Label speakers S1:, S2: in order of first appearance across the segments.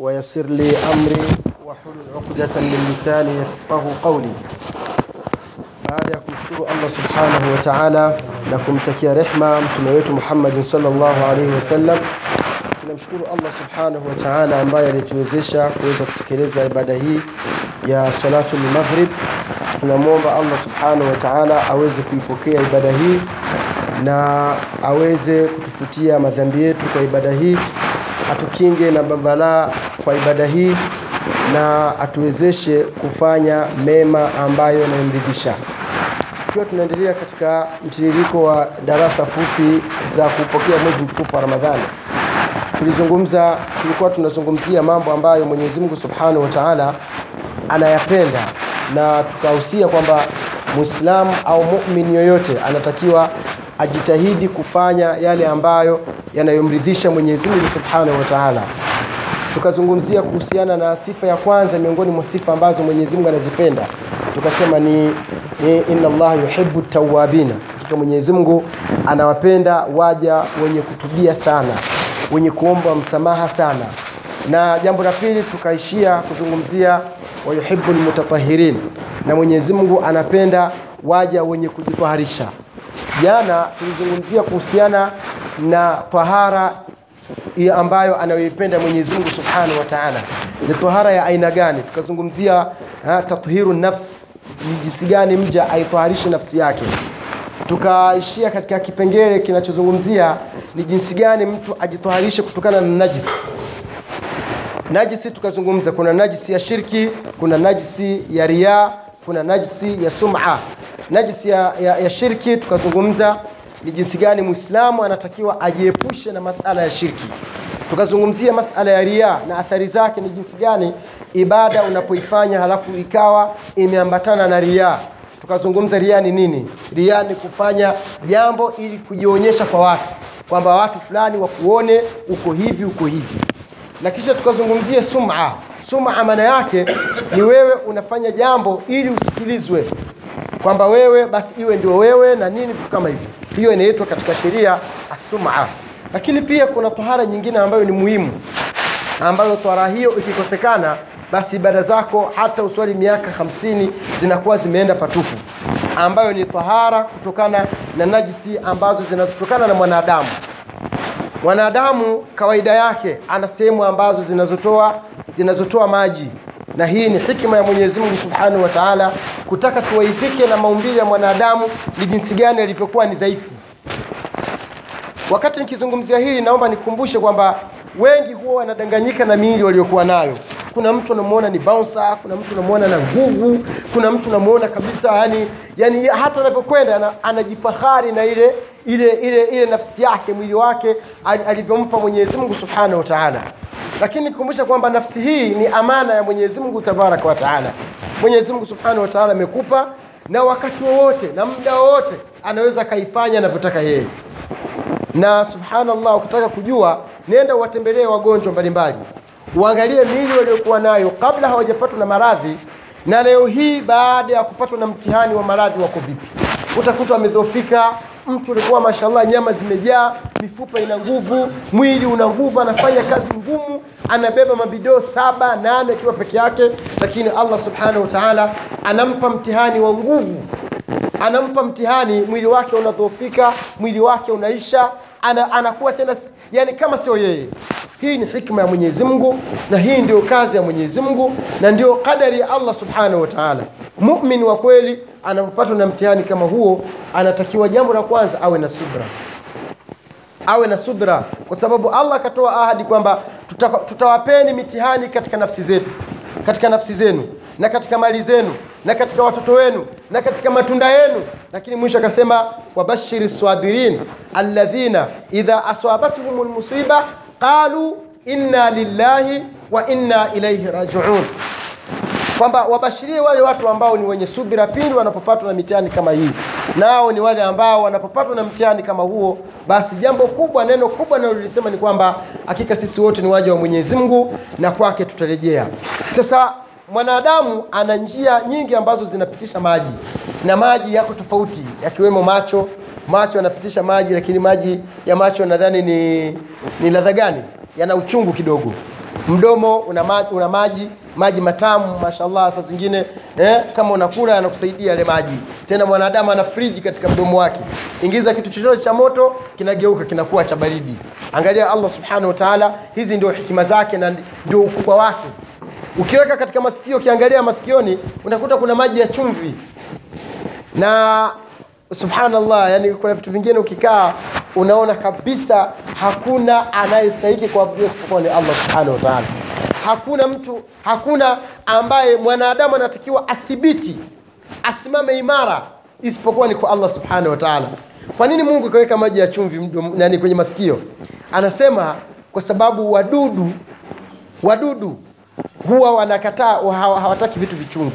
S1: ويسر لي أمري واحلل عقدة من lisani yafqahu qawli. Baada ya kumshukuru Allah subhanahu wa ta'ala na kumtakia rehma mtume wetu Muhammad sallallahu alaihi wasallam, tunamshukuru Allah subhanahu wa ta'ala ambaye alituwezesha kuweza kutekeleza ibada hii ya salatu maghrib. Tunamwomba Allah subhanahu wa ta'ala aweze kuipokea ibada hii na aweze kutufutia madhambi yetu kwa ibada hii, atukinge na mabalaa kwa ibada hii na atuwezeshe kufanya mema ambayo yanayomridhisha. Tukiwa tunaendelea katika mtiririko wa darasa fupi za kupokea mwezi mtukufu wa Ramadhani, tulizungumza tulikuwa tunazungumzia mambo ambayo Mwenyezi Mungu Subhanahu wa Ta'ala anayapenda na tukahusia kwamba Muislamu au muumini yoyote anatakiwa ajitahidi kufanya yale ambayo yanayomridhisha Mwenyezi Mungu Subhanahu wa Ta'ala. Tukazungumzia kuhusiana na sifa ya kwanza miongoni mwa sifa ambazo Mwenyezi Mungu anazipenda, tukasema ni, ni inna Allah yuhibbu tawabina, hakika Mwenyezi Mungu anawapenda waja wenye kutubia sana, wenye kuomba msamaha sana. Na jambo la pili tukaishia kuzungumzia wayuhibbu lmutatahirin, na Mwenyezi Mungu anapenda waja wenye kujitaharisha. Jana tulizungumzia kuhusiana na tahara ambayo anayoipenda Mwenyezi Mungu Subhanahu wa Ta'ala. Ni tahara ya aina gani? Tukazungumzia tathiru nafs, ni jinsi gani mja aitaharishe nafsi yake. Tukaishia katika kipengele kinachozungumzia ni jinsi gani mtu ajitaharishe kutokana na najisi. Najisi tukazungumza kuna najisi ya shirki, kuna najisi ya riaa, kuna najisi ya sum'a. Najisi ya, ya, ya shirki tukazungumza ni jinsi gani mwislamu anatakiwa ajiepushe na masala ya shirki. Tukazungumzia masala ya ria na athari zake, ni jinsi gani ibada unapoifanya halafu ikawa imeambatana na ria. Tukazungumza ria ni nini? Ria ni kufanya jambo ili kujionyesha kwa watu kwamba watu fulani wakuone uko hivi uko hivi, na kisha tukazungumzia sum'a. Sum'a maana yake ni wewe unafanya jambo ili usikilizwe kwamba wewe basi iwe ndio wewe na nini vitu kama hivyo. Hiyo inaitwa katika sheria asumaa Lakini pia kuna tahara nyingine ambayo ni muhimu, ambayo tahara hiyo ikikosekana, basi ibada zako hata uswali miaka hamsini zinakuwa zimeenda patupu, ambayo ni tahara kutokana na najisi ambazo zinazotokana na mwanadamu. Mwanadamu kawaida yake ana sehemu ambazo zinazotoa zinazotoa maji na hii ni hikma ya Mwenyezi Mungu Subhanahu wa Ta'ala kutaka tuwaifike na maumbile ya mwanadamu ni jinsi gani alivyokuwa ni dhaifu. Wakati nikizungumzia hili, naomba nikumbushe kwamba wengi huwa wanadanganyika na miili waliokuwa nayo. Kuna mtu unamuona ni bouncer, kuna mtu unamuona na nguvu, kuna mtu unamuona kabisa yani, yani hata anavyokwenda anajifahari na ile ile ile ile nafsi yake, mwili wake alivyompa Mwenyezi Mungu Subhanahu wa Ta'ala lakini nikumbusha kwamba nafsi hii ni amana ya Mwenyezi Mungu Tabaraka wa Taala. Mwenyezi Mungu Subhanahu wa Taala amekupa na wakati wowote na muda wowote anaweza akaifanya anavyotaka yeye. Na subhanallah, ukitaka kujua, nenda uwatembelee wagonjwa mbalimbali, uangalie miili waliokuwa nayo kabla hawajapatwa na maradhi, na leo hii baada ya kupatwa na mtihani wa maradhi wako vipi. Utakuta wamedhoofika, mtu alikuwa mashallah, nyama zimejaa, mifupa ina nguvu, mwili una nguvu, anafanya kazi ngumu, anabeba mabidoo saba nane akiwa peke yake, lakini Allah subhanahu wa ta'ala anampa mtihani wa nguvu, anampa mtihani, mwili wake unadhoofika, mwili wake unaisha, ana, anakuwa tena yani kama sio yeye. Hii ni hikma ya Mwenyezi Mungu na hii ndio kazi ya Mwenyezi Mungu na ndio kadari ya Allah subhanahu wa ta'ala. Mumin wa kweli anapopatwa na mtihani kama huo, anatakiwa jambo la kwanza awe na subra, awe na subra, kwa sababu Allah akatoa ahadi kwamba tutawapeni mitihani katika nafsi zetu, katika nafsi zenu na katika mali zenu na katika watoto wenu na katika matunda yenu, lakini mwisho akasema wabashiri swabirin alladhina idha aswabatuhum lmusiba qalu inna lillahi wa inna ilaihi rajiun kwamba wabashirie wale watu ambao ni wenye subira pindi wanapopatwa na mitihani kama hii. Nao ni wale ambao wanapopatwa na mtihani kama huo, basi jambo kubwa, neno kubwa nalolisema ni kwamba hakika sisi wote ni waja wa Mwenyezi Mungu na kwake tutarejea. Sasa mwanadamu ana njia nyingi ambazo zinapitisha maji, na maji yako tofauti, yakiwemo macho. Macho yanapitisha maji, lakini maji ya macho nadhani ni, ni ladha gani? Yana uchungu kidogo mdomo una maji, una maji maji matamu mashallah saa zingine eh, kama unakula anakusaidia yale maji. Tena mwanadamu ana friji katika mdomo wake. Ingiza kitu chochote cha moto kinageuka kinakuwa cha baridi. Angalia allah subhanahu wa taala hizi ndio hikima zake na ndio ukubwa wake. Ukiweka katika masikio ukiangalia masikioni unakuta kuna maji ya chumvi. Na subhanallah yani kuna vitu vingine ukikaa unaona kabisa hakuna anayestahiki kuabudiwa isipokuwa ni allah subhanahu wataala hakuna mtu hakuna ambaye mwanadamu anatakiwa athibiti asimame imara isipokuwa ni kwa allah subhanahu wataala kwa nini mungu ikaweka maji ya chumvi nani kwenye masikio? Anasema kwa sababu wadudu wadudu huwa wanakataa hawataki vitu vichungu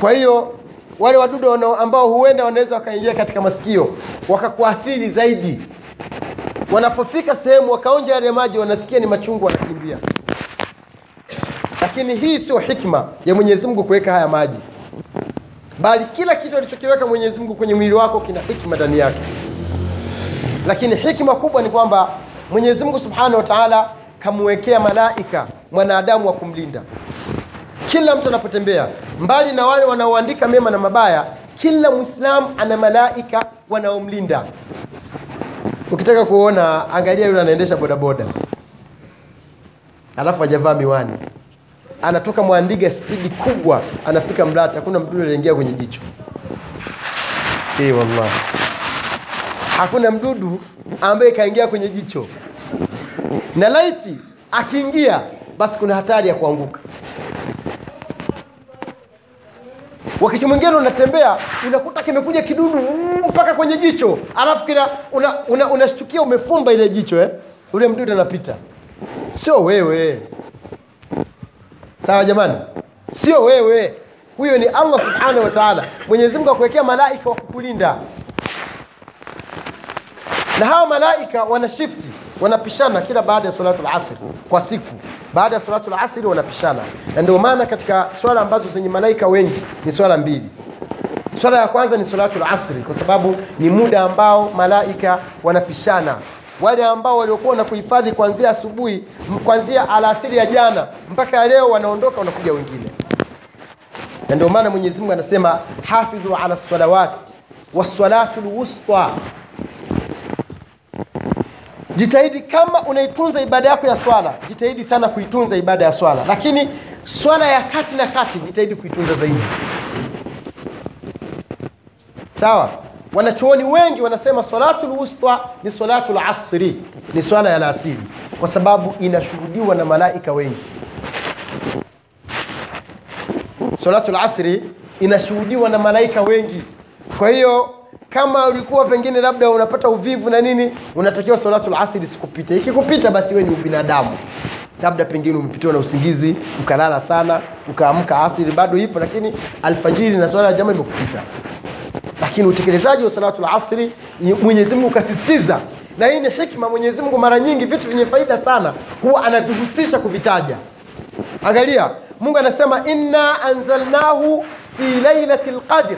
S1: kwa hiyo wale wadudu ambao huenda wanaweza wakaingia katika masikio wakakuathiri zaidi. Wanapofika sehemu wakaonja yale maji wanasikia ni machungu wanakimbia. Lakini hii sio hikma ya mwenyezi mungu kuweka haya maji. Bali kila kitu alichokiweka mwenyezi mungu kwenye mwili wako kina hikma ndani yake. Lakini hikma kubwa ni kwamba mwenyezi mungu subhanahu wa taala kamwekea malaika mwanadamu wa kumlinda. Kila mtu anapotembea mbali na wale wanaoandika mema na mabaya kila mwislamu ana malaika wanaomlinda. Ukitaka kuona angalia yule anaendesha bodaboda. Alafu hajavaa miwani. Anatoka mwandiga spidi kubwa anafika mlata. Hakuna mdudu aliingia kwenye jicho. Hey, wallahi. Hakuna mdudu ambaye kaingia kwenye jicho. Na laiti akiingia basi kuna hatari ya kuanguka wakati mwingine unatembea unakuta kimekuja kidudu mpaka kwenye jicho. Alafu kina unashtukia una, una umefumba ile jicho eh? ule mdudu anapita. Sio wewe. Sawa jamani? Sio wewe. Huyo ni allah subhanahu wa taala. Mwenyezi mungu akuwekea malaika wa kukulinda. Na hawa malaika wana shifti wanapishana kila baada ya salatu lasri kwa siku. Baada ya salatu lasri wanapishana. Na ndio maana katika swala ambazo zenye malaika wengi ni swala mbili. Swala ya kwanza ni salatu lasri kwa sababu ni muda ambao malaika wanapishana. Wale ambao waliokuwa na kuhifadhi kuanzia asubuhi kuanzia alasiri ya jana mpaka leo wanaondoka wanakuja wengine. Na ndio maana mwenyezi mungu anasema hafidhu ala salawat wassalatu lwusta jitahidi kama unaitunza ibada yako ya swala jitahidi sana kuitunza ibada ya swala. Lakini swala ya kati na kati jitahidi kuitunza zaidi. Sawa? Wanachuoni wengi wanasema salatu lwusta ni salatu lasri ni swala ya alasiri, kwa sababu inashuhudiwa na malaika wengi. Salatul asri inashuhudiwa na malaika wengi. Kwa hiyo kama ulikuwa pengine labda unapata uvivu na nini unatakiwa salatu lasri sikupita ikikupita basi we ni ubinadamu. Labda pengine umepitiwa na usingizi ukalala sana ukaamka asiri bado ipo lakini alfajiri na swala ya jama imekupita. Lakini utekelezaji wa salatu lasri mwenyezi mungu kasisitiza. Na hii ni hikma mwenyezi mungu mara nyingi vitu vyenye faida sana huwa anavihusisha kuvitaja. Angalia mungu anasema inna anzalnahu fi lailati lqadr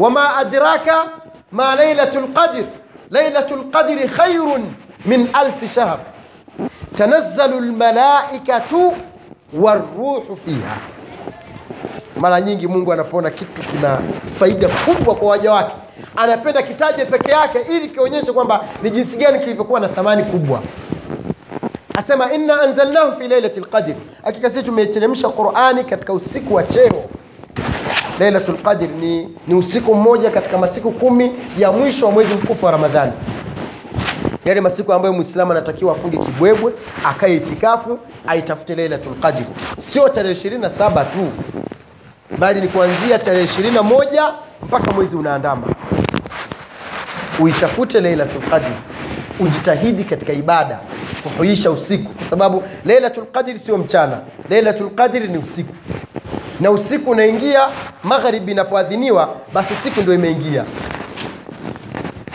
S1: wama adraka ma lailatu lqadr lailatu lqadri khairun min alfi shahr tanazzalu lmalaikatu waruhu fiha mara nyingi mungu anapoona kitu kina faida kubwa kwa waja wake anapenda kitaje peke yake ili kionyeshe kwamba ni jinsi gani kilivyokuwa na thamani kubwa. Asema inna anzalnahu fi lailati lqadri, hakika sisi tumeiteremsha qurani katika usiku wa cheo lailatul qadr ni, ni usiku mmoja katika masiku kumi ya mwisho wa mwezi mkufu wa ramadhani. Yale masiku ambayo mwislamu anatakiwa afunge kibwebwe akae itikafu aitafute lailatul qadr. Sio tarehe 27 tu bali ni kuanzia tarehe 21 mpaka mwezi unaandama. Uitafute lailatul qadr. Ujitahidi katika ibada kuhuisha usiku kwa sababu lailatul qadr sio mchana. Lailatul qadr ni usiku na usiku unaingia magharibi inapoadhiniwa basi siku ndio imeingia.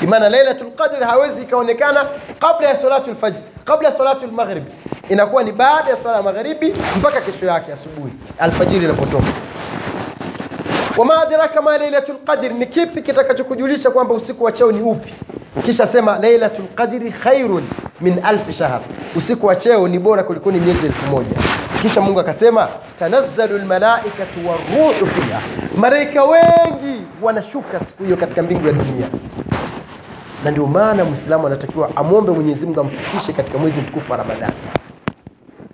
S1: Maana lailatul qadr hawezi ikaonekana kabla ya salatul fajr, kabla ya salatul maghrib, inakuwa ni baada ya swala ya magharibi mpaka kesho yake asubuhi alfajiri inapotoka. Wama adraka ma lailatul qadr ni kipi kitakachokujulisha kwamba usiku wa cheo ni upi? Kisha sema lailatul qadri khairun min alfi shahr. Usiku wa cheo ni bora kuliko ni miezi elfu moja kisha mungu akasema tanazzalu lmalaikatu waruhu fiha. Malaika wengi wanashuka siku hiyo katika mbingu ya dunia. Na ndio maana mwislamu anatakiwa amwombe mwenyezi mungu amfikishe katika mwezi mtukufu wa ramadhani.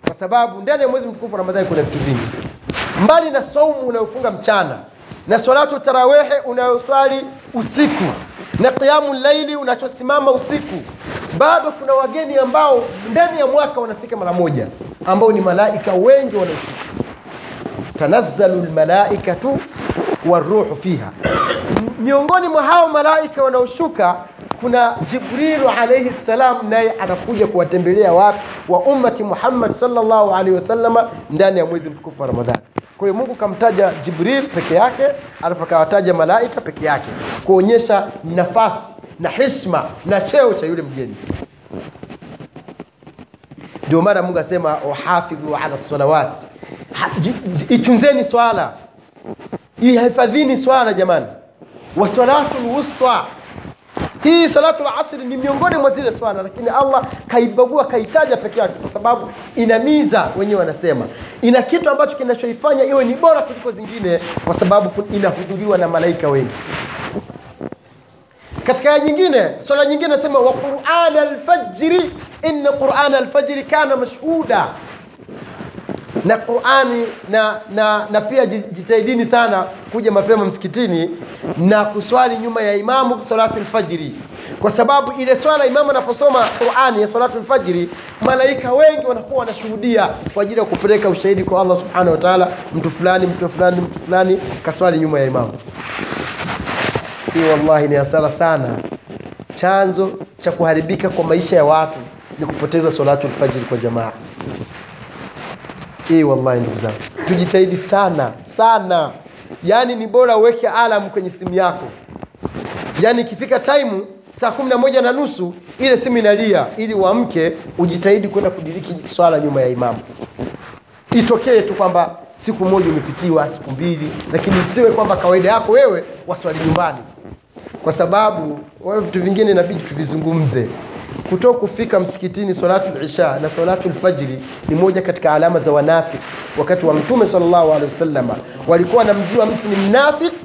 S1: Kwa sababu ndani ya mwezi mtukufu wa ramadhani kuna vitu vingi. Mbali na saumu unayofunga mchana na salatu tarawehe unayoswali usiku na qiamu laili unachosimama usiku bado kuna wageni ambao ndani ya mwaka wanafika mara moja ambao ni malaika wengi wanaoshuka tanazzalu lmalaikatu waruhu fiha. Miongoni mwa hao malaika wanaoshuka kuna jibrilu alaihi ssalam naye anakuja kuwatembelea watu wa ummati muhammad salllahu alaihi wasalama ndani ya mwezi mtukufu wa ramadhani. Kwa hiyo mungu kamtaja jibril peke yake alafu akawataja malaika peke yake kuonyesha nafasi na heshima na cheo cha yule mgeni ndio maana mungu asema wahafidhu ala salawat. Itunzeni swala. Ihifadhini swala jamani. Wa salatu lwusta hii salatu lasri ni miongoni mwa zile swala lakini allah kaibagua kaitaja peke yake kwa sababu ina miza wenyewe wanasema. Ina kitu ambacho kinachoifanya iwe ni bora kuliko zingine kwa sababu inahudhuriwa na malaika wengi katika aya nyingine swala nyingine nasema wa quran alfajri inna quran alfajri kana mashhuda. Na qurani na, na, na pia ji- jitahidini sana kuja mapema msikitini na kuswali nyuma ya imamu salatu lfajiri kwa sababu ile swala imamu anaposoma qurani ya salatu lfajiri malaika wengi wanakuwa wanashuhudia kwa ajili ya kupeleka ushahidi kwa allah subhanahu wataala mtu fulani mtu fulani mtu fulani kaswali nyuma ya imamu hii wallahi ni hasara sana. Chanzo cha kuharibika kwa maisha ya watu ni kupoteza salatu alfajiri kwa jamaa. Hii wallahi ndugu zangu. Tujitahidi sana sana. Yaani ni bora uweke alam kwenye simu yako. Yaani ikifika taimu saa kumi na moja na nusu ile simu inalia. Ili uamke ujitahidi kwenda kudiriki swala nyuma ya imamu itokee tu kwamba siku moja umepitiwa siku mbili lakini isiwe kwamba kawaida yako wewe waswali nyumbani kwa sababu wewe vitu vingine inabidi tuvizungumze. Kutoka kufika msikitini salatu isha na salatu lfajiri ni moja katika alama za wanafik wakati wa mtume sallallahu alaihi wasallam walikuwa wanamjua mtu ni mnafiki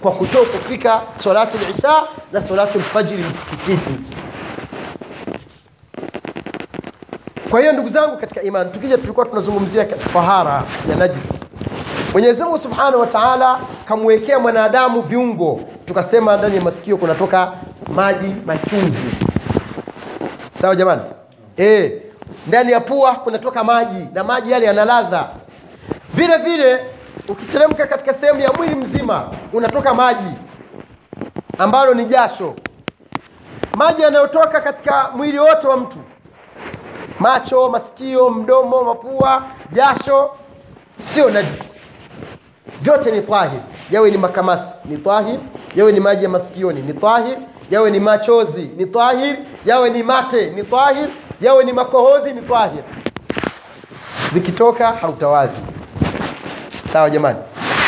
S1: kwa kutoka kufika salatu isha na salatu lfajiri msikitini. Kwa hiyo ndugu zangu katika imani tukija tulikuwa tunazungumzia tahara ya najis. Mwenyezi mungu subhanahu wa taala kamwekea mwanadamu viungo tukasema ndani ya masikio kunatoka maji machungu. Sawa jamani? E, ndani ya pua kunatoka maji na maji yale yana ladha. Vile vile ukiteremka katika sehemu ya mwili mzima unatoka maji ambalo ni jasho. Maji yanayotoka katika mwili wote wa mtu. Macho masikio mdomo mapua jasho sio najisi vyote ni tahir. Yawe ni makamasi ni tahir. Yawe ni maji ya masikioni ni tahir. Yawe ni machozi ni tahir. Yawe ni mate ni tahir. Yawe ni makohozi ni tahir. Vikitoka hautawadhi. Sawa jamani.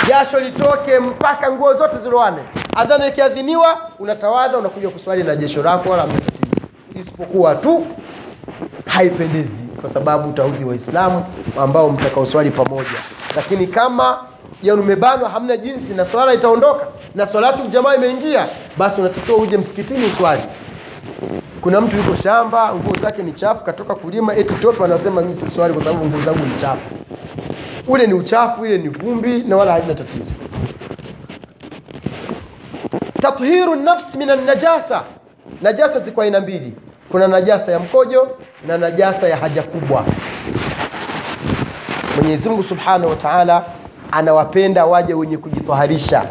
S1: Jasho litoke mpaka nguo zote ziloane. Adhana ikiadhiniwa unatawadha unakuja kuswali na jesho lako wala hamna isipokuwa tu haipendezi kwa sababu utaudhi waislamu ambao mtakaoswali pamoja. Lakini kama ya umebanwa hamna jinsi na swala itaondoka na swalatu jamaa imeingia basi unatakiwa uje msikitini uswali. Kuna mtu yuko shamba nguo zake ni chafu katoka kulima eti tope anasema mimi si swali kwa sababu nguo zangu ni chafu. Ule ni uchafu ile ni vumbi na wala haina tatizo. Tathiru nafsi min najasa. Najasa ziko aina mbili. Kuna najasa ya mkojo na najasa ya haja kubwa. Mwenyezi mungu subhanahu wa taala anawapenda waje wenye kujitwaharisha.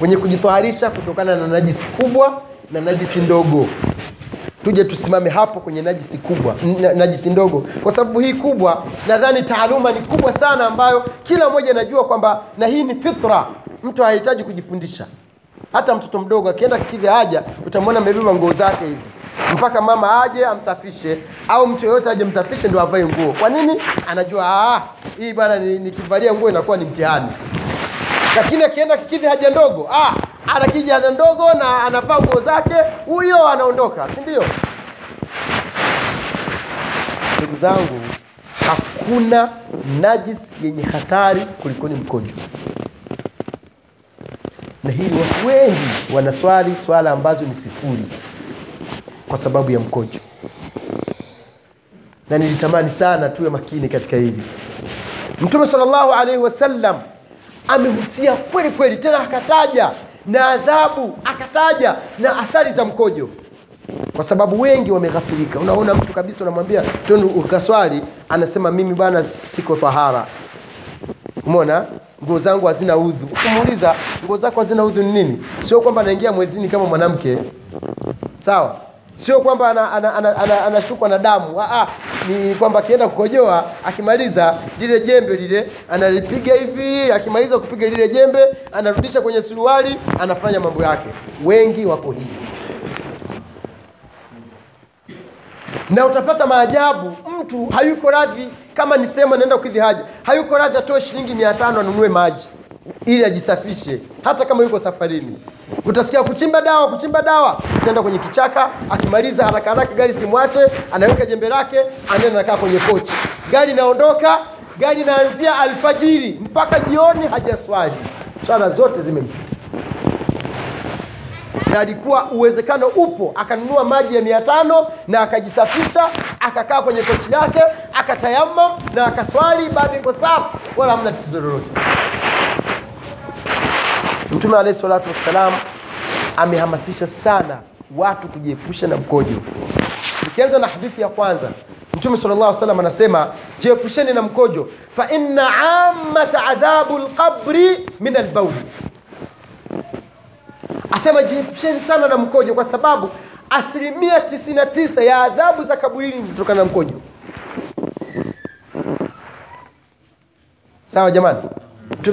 S1: Wenye kujitwaharisha kutokana na najisi kubwa na najisi ndogo. Tuje tusimame hapo kwenye najisi kubwa najisi ndogo. Kwa sababu hii kubwa nadhani taaluma ni kubwa sana ambayo kila mmoja anajua kwamba na hii ni fitra. Mtu hahitaji kujifundisha. Hata mtoto mdogo akienda kikivya haja utamwona amebeba nguo zake hivi mpaka mama aje amsafishe au mtu yoyote aje msafishe ndo avae nguo. Kwa nini? Anajua ah, hii bwana nikivalia nguo inakuwa ni mtihani. Lakini akienda kikidhi haja ndogo ah, anakija haja ndogo na anavaa nguo zake huyo anaondoka si ndio? Zangu hakuna najis yenye hatari kulikoni mkojo. Na hili watu wengi wanaswali swala ambazo ni sifuri kwa sababu ya mkojo. Na nilitamani sana tuwe makini katika hili. Mtume sallallahu alaihi wasallam amehusia kweli kweli tena akataja na adhabu akataja na athari za mkojo. Kwa sababu wengi wameghafirika unaona mtu kabisa unamwambia twende ukaswali anasema mimi bwana siko tahara. Umeona? Nguo zangu hazina udhu. Ukimuuliza nguo zako hazina udhu ni nini? Sio kwamba anaingia mwezini kama mwanamke. Sawa sio kwamba anashukwa ana, ana, ana, ana, ana na damu. Aa, ni kwamba akienda kukojoa akimaliza lile jembe lile analipiga hivi akimaliza kupiga lile jembe anarudisha kwenye suruali anafanya mambo yake. Wengi wako hivi. Na utapata maajabu mtu hayuko radhi kama ni sehemu anaenda kukidhi haja hayuko radhi atoe shilingi mia tano anunue maji ili ajisafishe hata kama yuko safarini. Utasikia kuchimba dawa kuchimba dawa utaenda kwenye kichaka akimaliza haraka haraka gari simwache anaweka jembe lake anaenda nakaa kwenye pochi gari inaondoka gari inaanzia alfajiri mpaka jioni hajaswali. Swala zote zimempita na alikuwa uwezekano upo akanunua maji ya mia tano na akajisafisha akakaa kwenye kochi yake akatayamam na akaswali bado iko safi wala hamna tatizo lolote mtume alayhi salatu wassalam amehamasisha sana watu kujiepusha na mkojo. Tukianza na hadithi ya kwanza mtume sallallahu llah wasallam anasema jiepusheni na mkojo fa inna ammata adhabu lqabri min albauli asema jiepusheni sana na mkojo kwa sababu asilimia 99 ya adhabu za kaburini zinatokana na mkojo. Sawa jamani